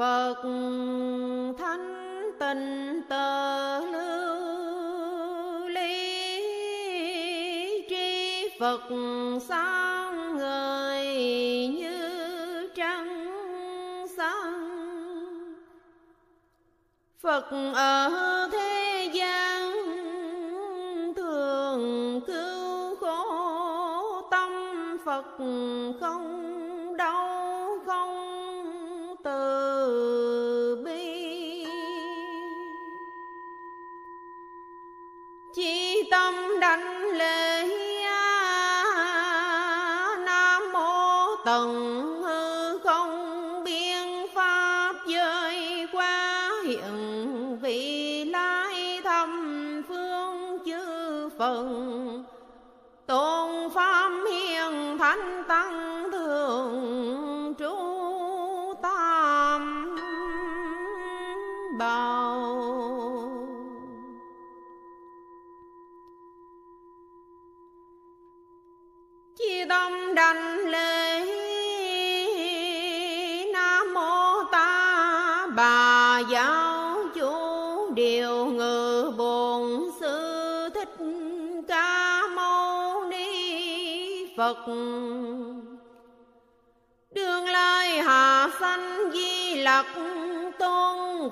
Phật thánh tình tờ lưu ly tri Phật sáng ngời như trăng sáng Phật ở thế gian thường cứu khổ tâm Phật không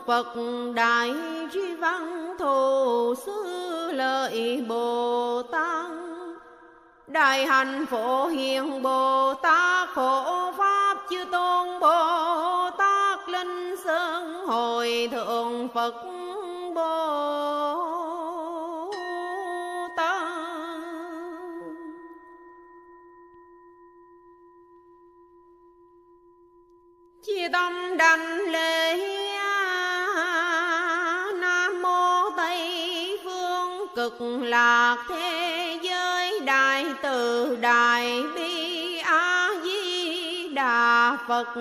phật đại tri văn thù sư lợi bồ tát. Đại hành phổ hiền bồ tát, phổ pháp chư tôn bồ tát, linh sơn hồi thượng phật bồ tát. Chia tâm đành lễ lạc thế giới đại từ đại bi a di đà phật.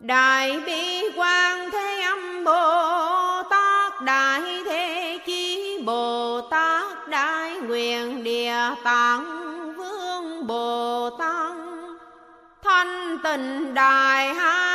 Đại bi quang thế âm bồ tát đại thế chí bồ tát đại nguyện địa tạng vương bồ tát. Thanh tịnh đại hai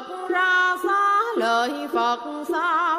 xăm phật ra xá lời phật xa.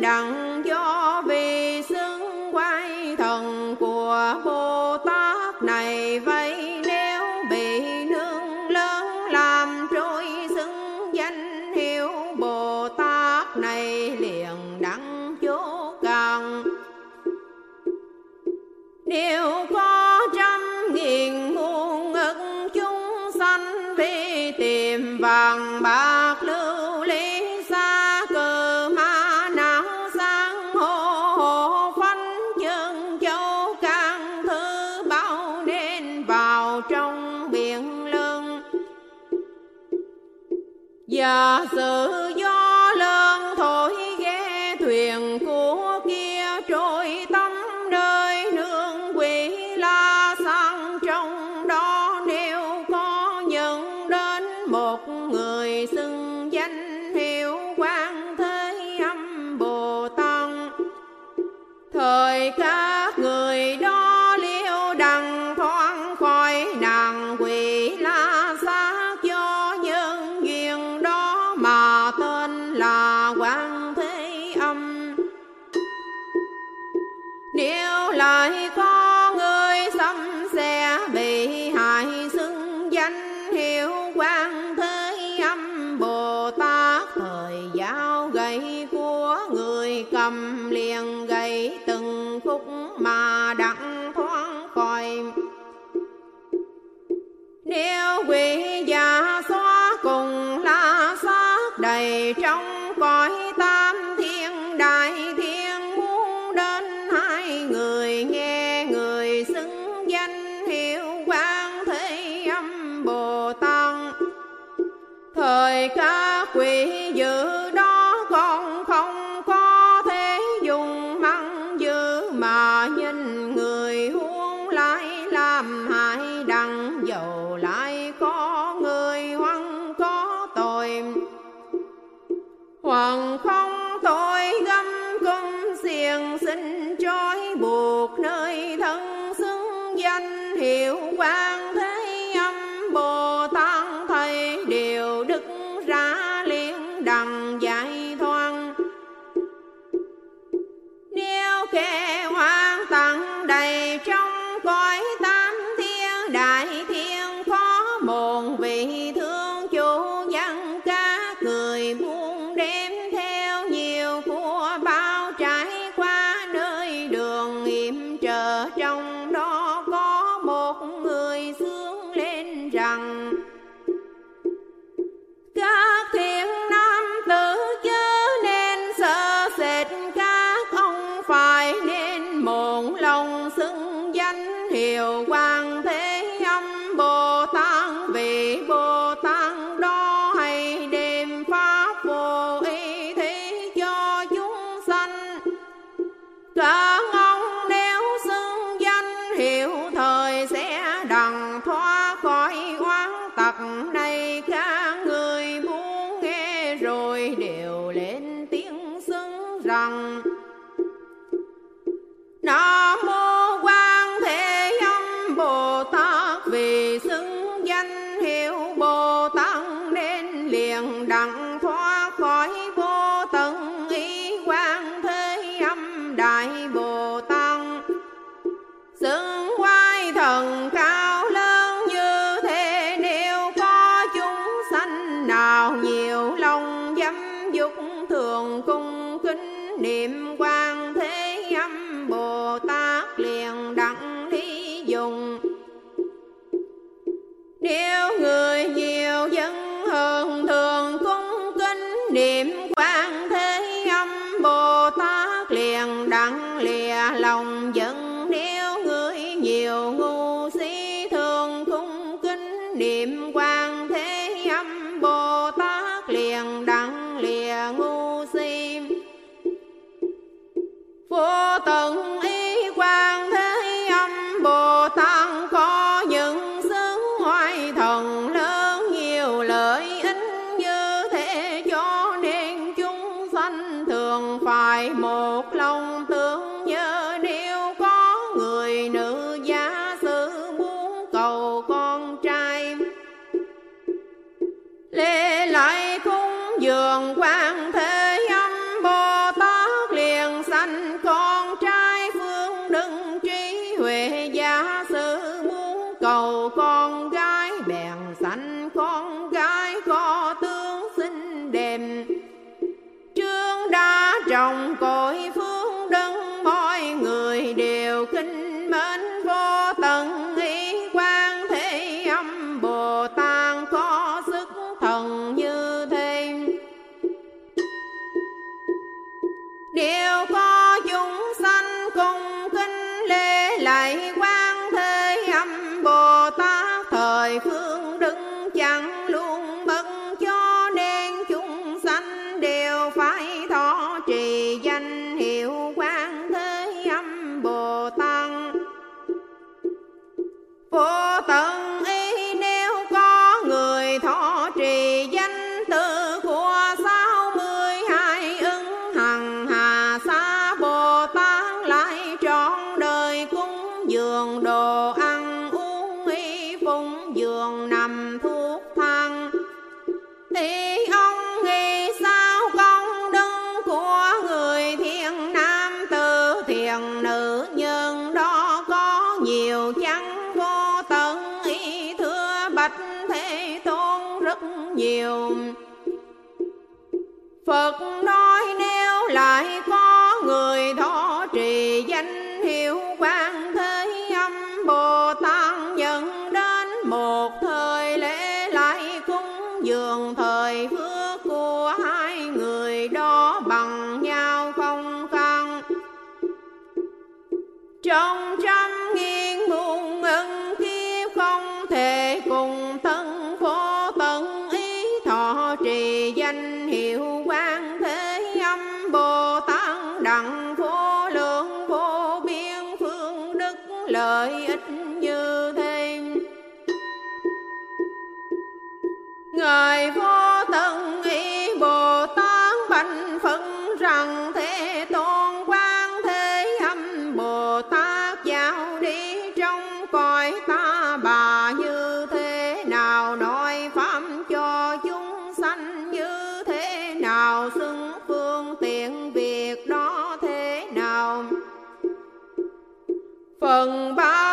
đặng cho diệu quang thế âm bồ tát. Thời ca quỷ dữ thời phương đức chẳng mừng ba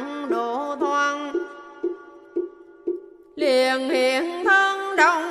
đặng độ thoát liền hiện thân đồng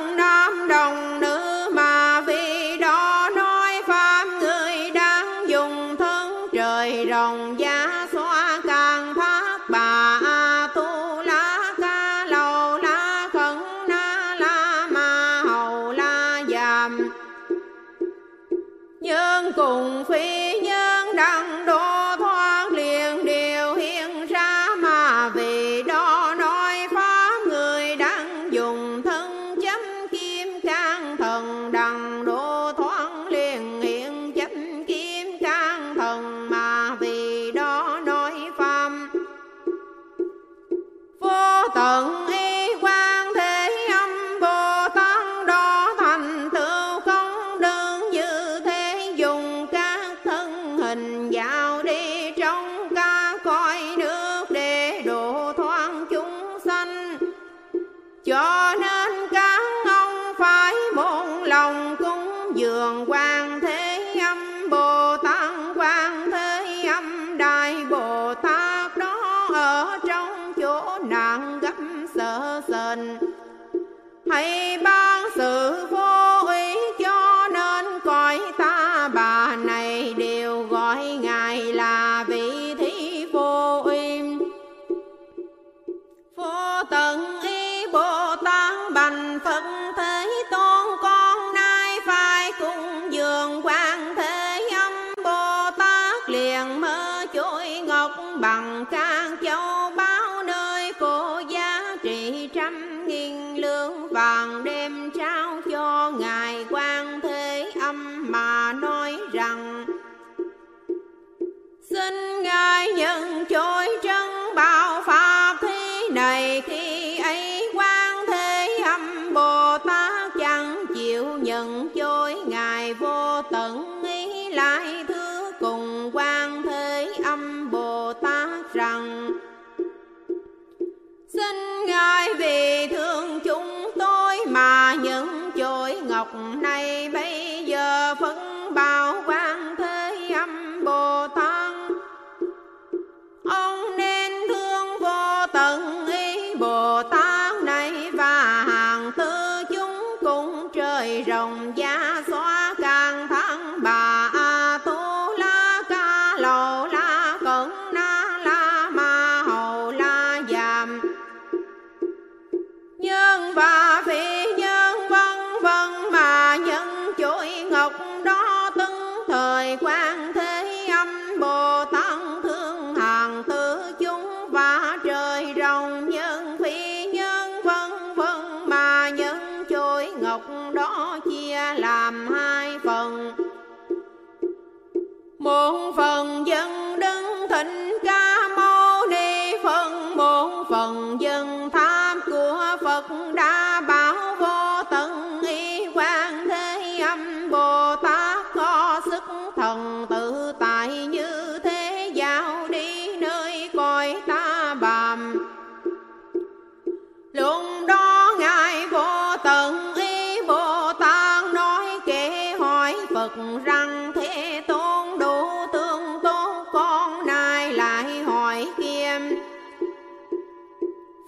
mà nói rằng xin ngài nhận trôi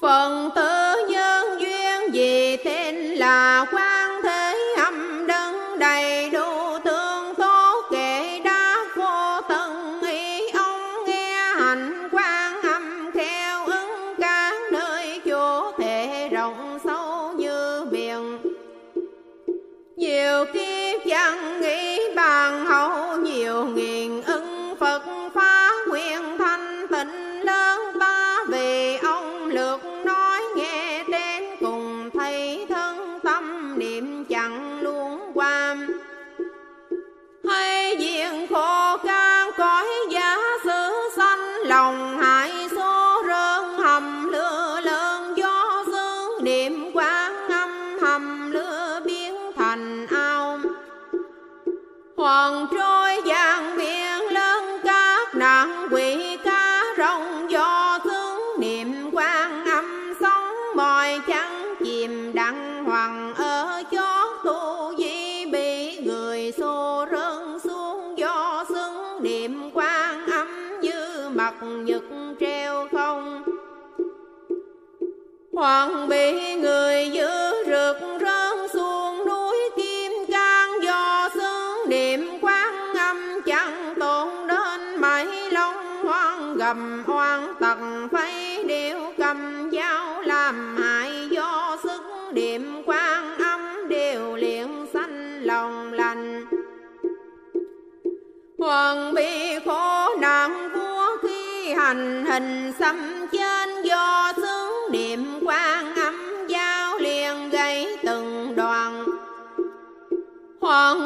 方得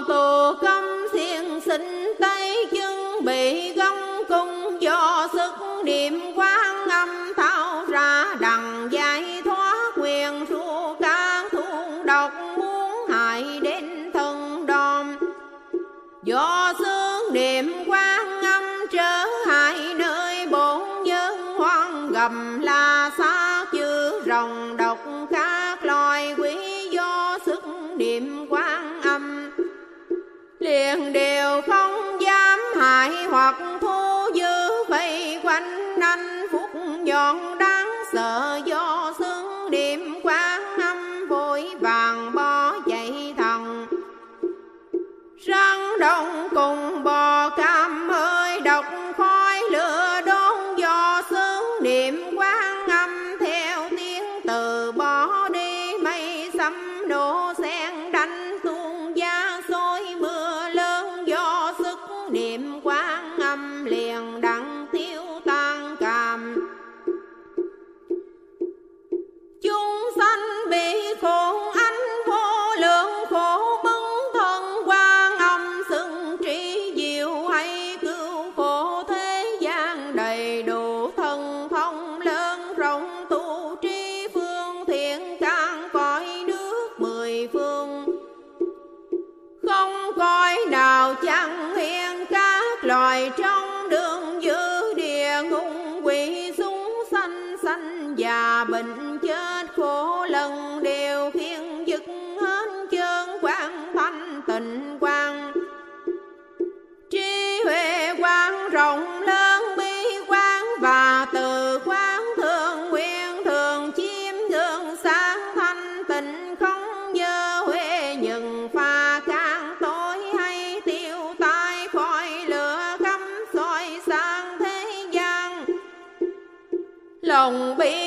tù công xiên sinh tay chân bị gông liền đều không lòng bi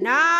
No.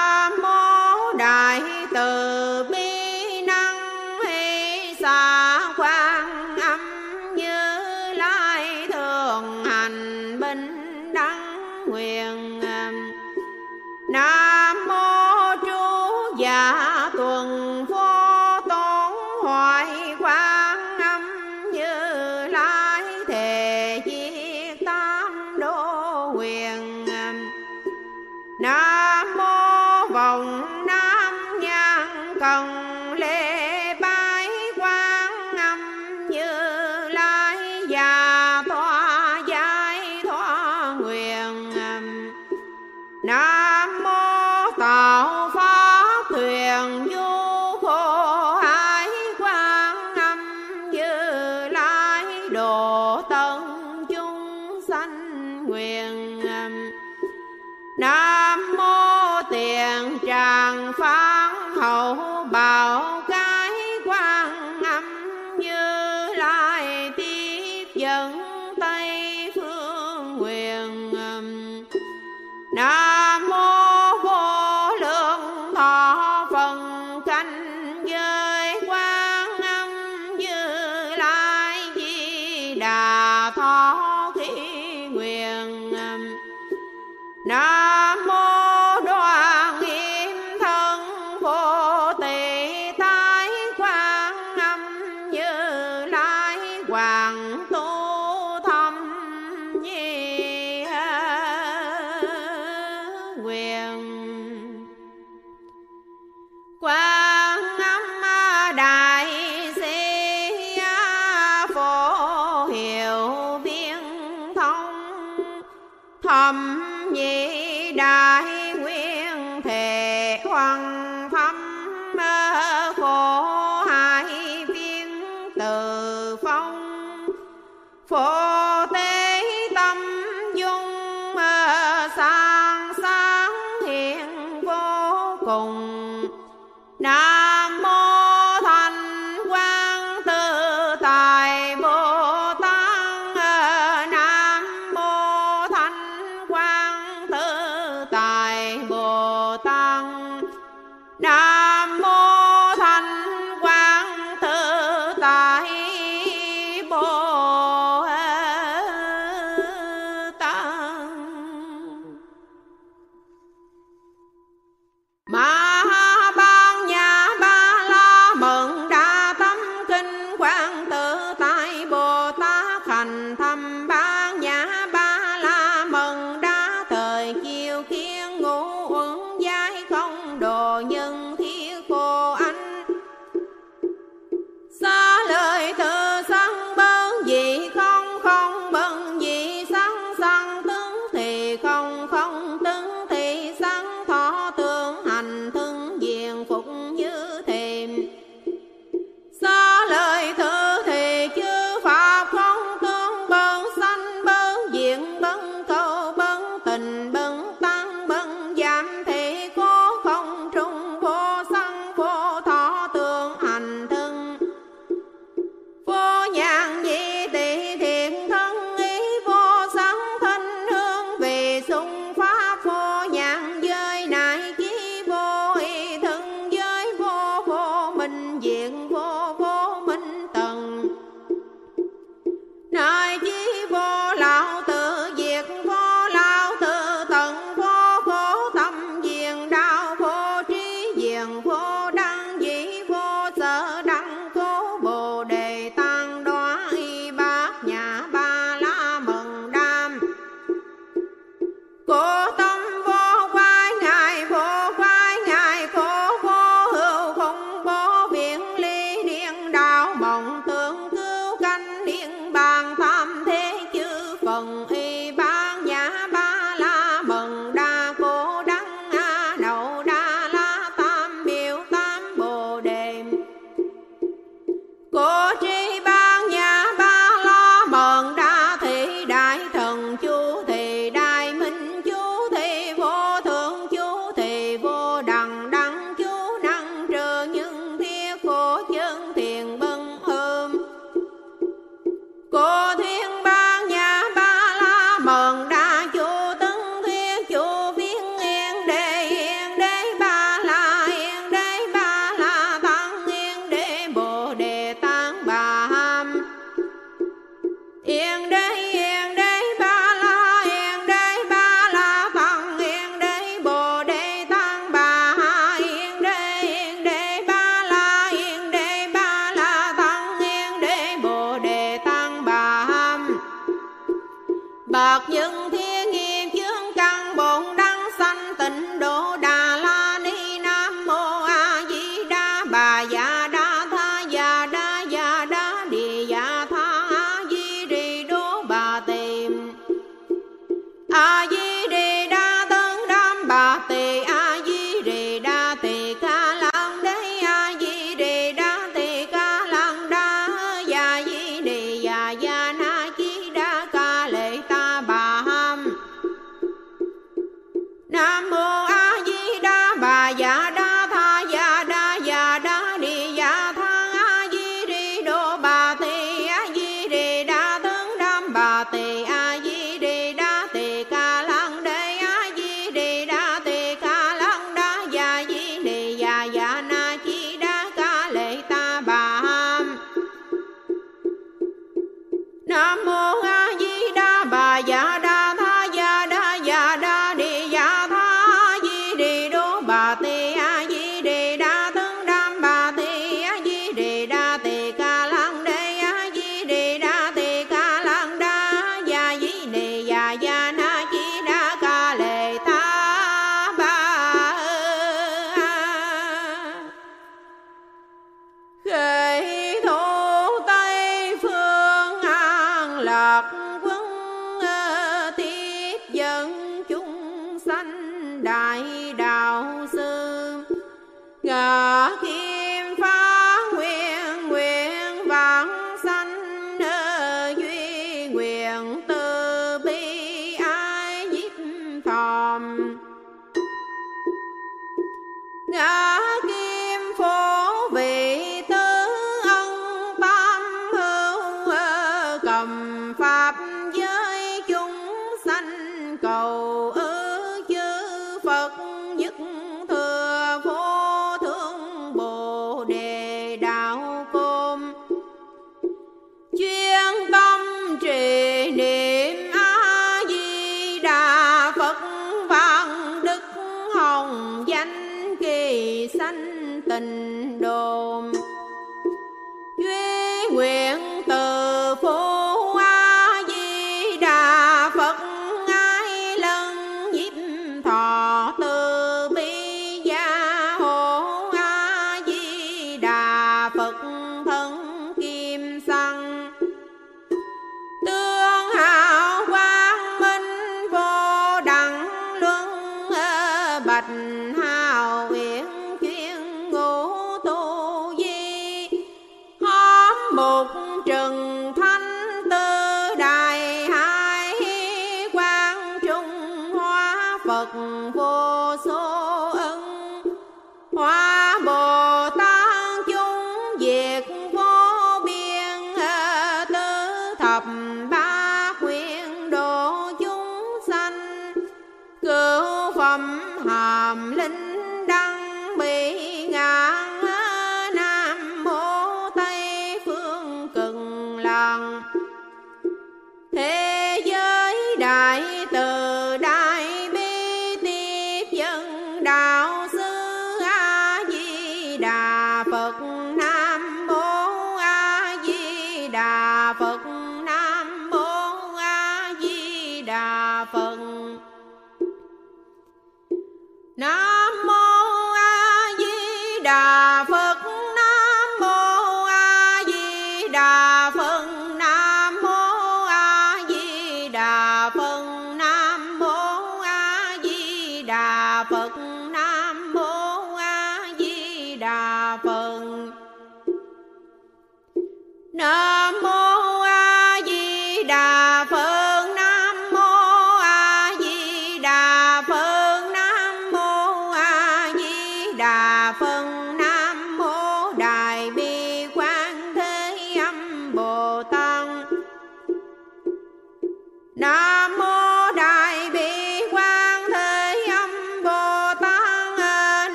um,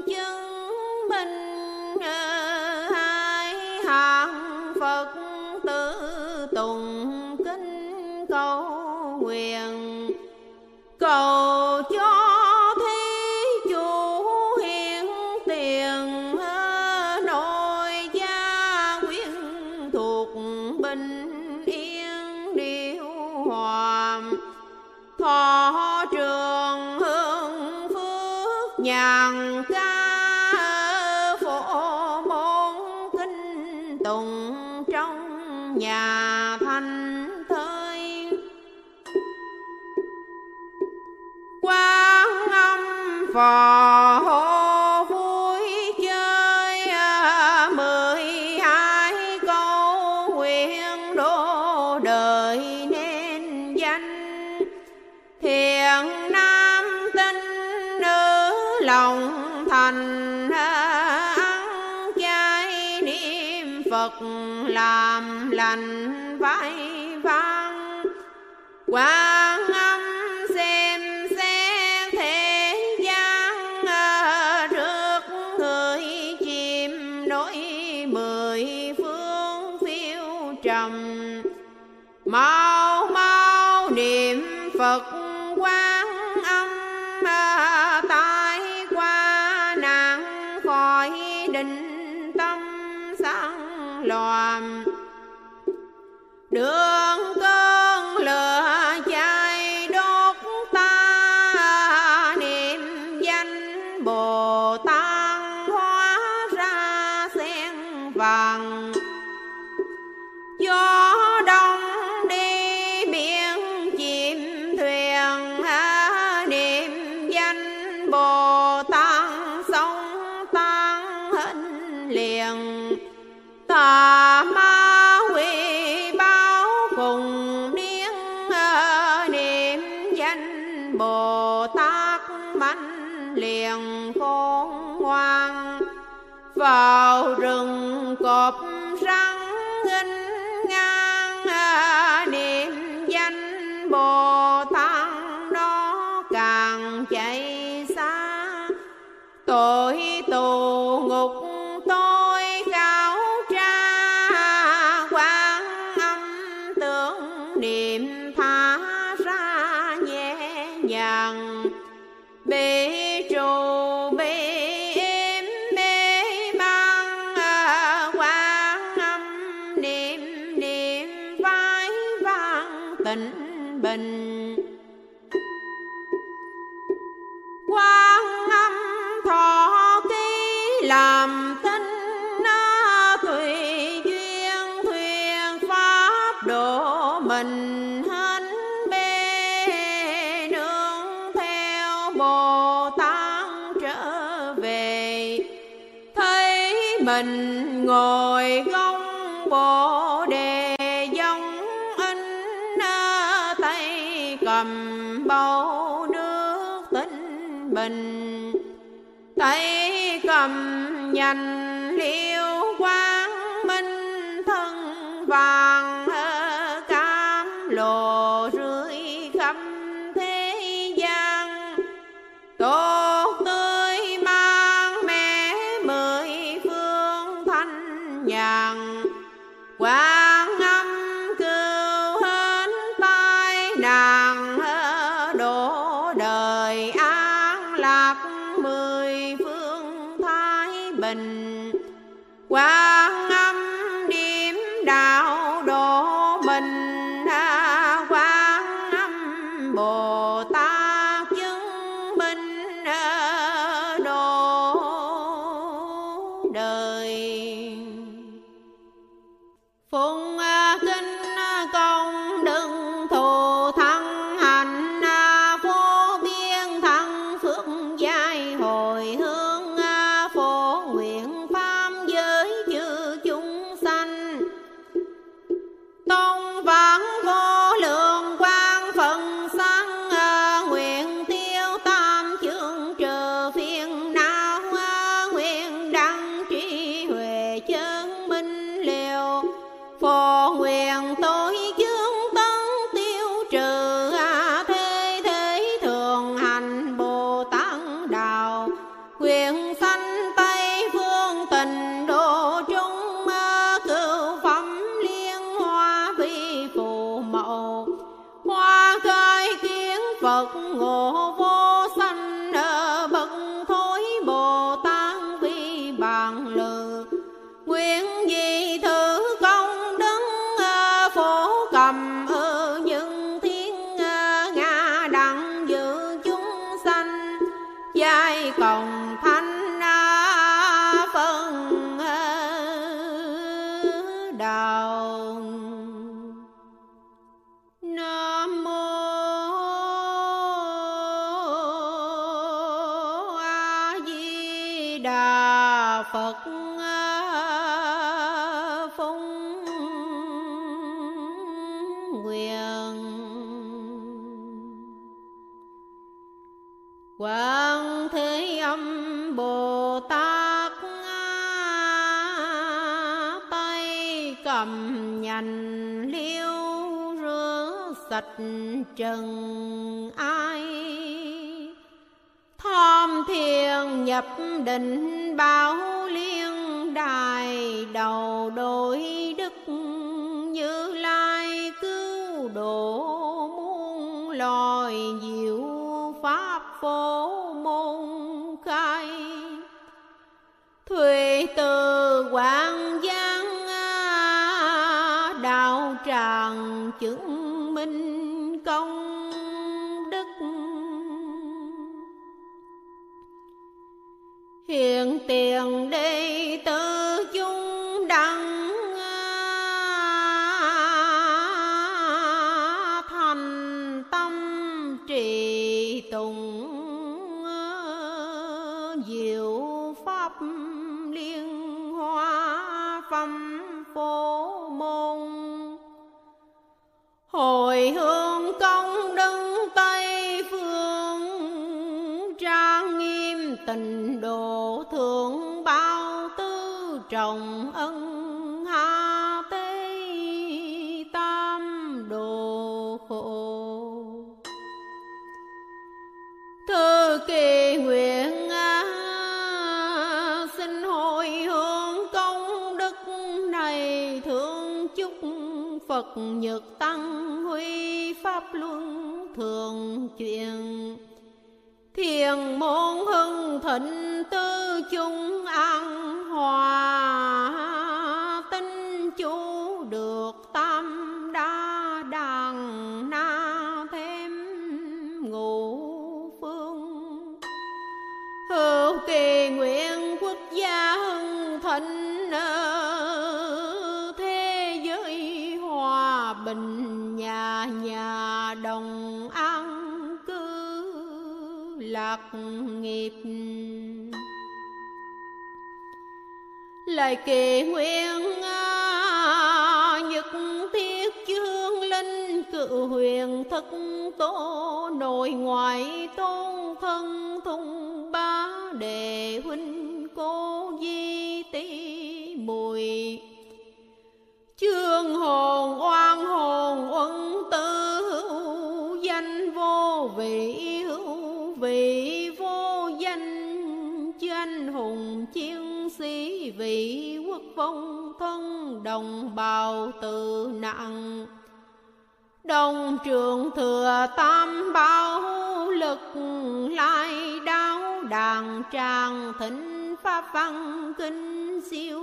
chứng minh à, đà phật. lập định báo Phật Nhật Tăng Huy Pháp Luân Thường Truyền. Thiền môn hưng thịnh tư chung nghiệp. Lại kỳ nguyện à, nhật thiết chương linh cự huyền thất tố nội ngoại tôn thân thung ba đề huynh cô di tí mùi. Chương hồn oan hồn uẩn bị quốc phong thân đồng bào tự nặng. Đồng trường thừa tam bảo lực lai đáo đàn tràng thỉnh pháp văn kinh siêu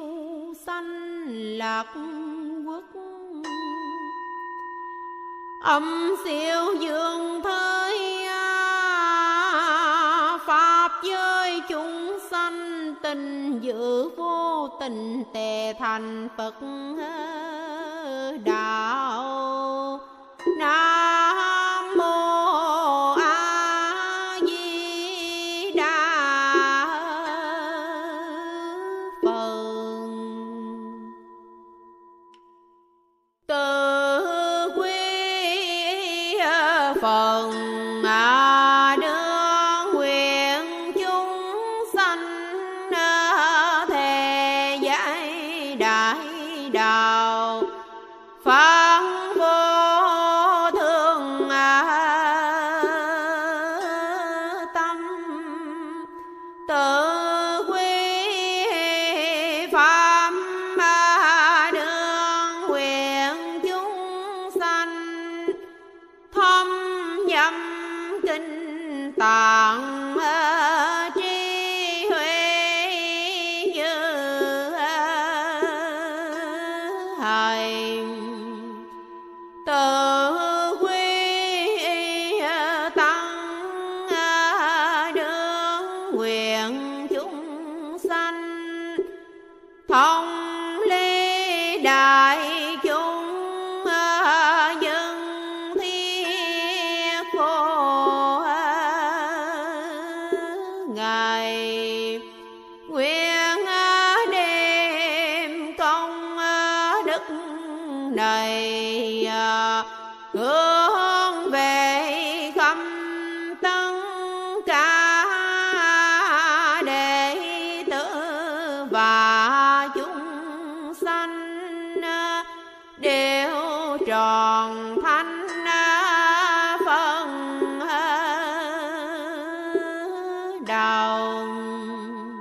sanh lạc quốc. Âm siêu dương thới tình giữ vô tình tề thành phật. hết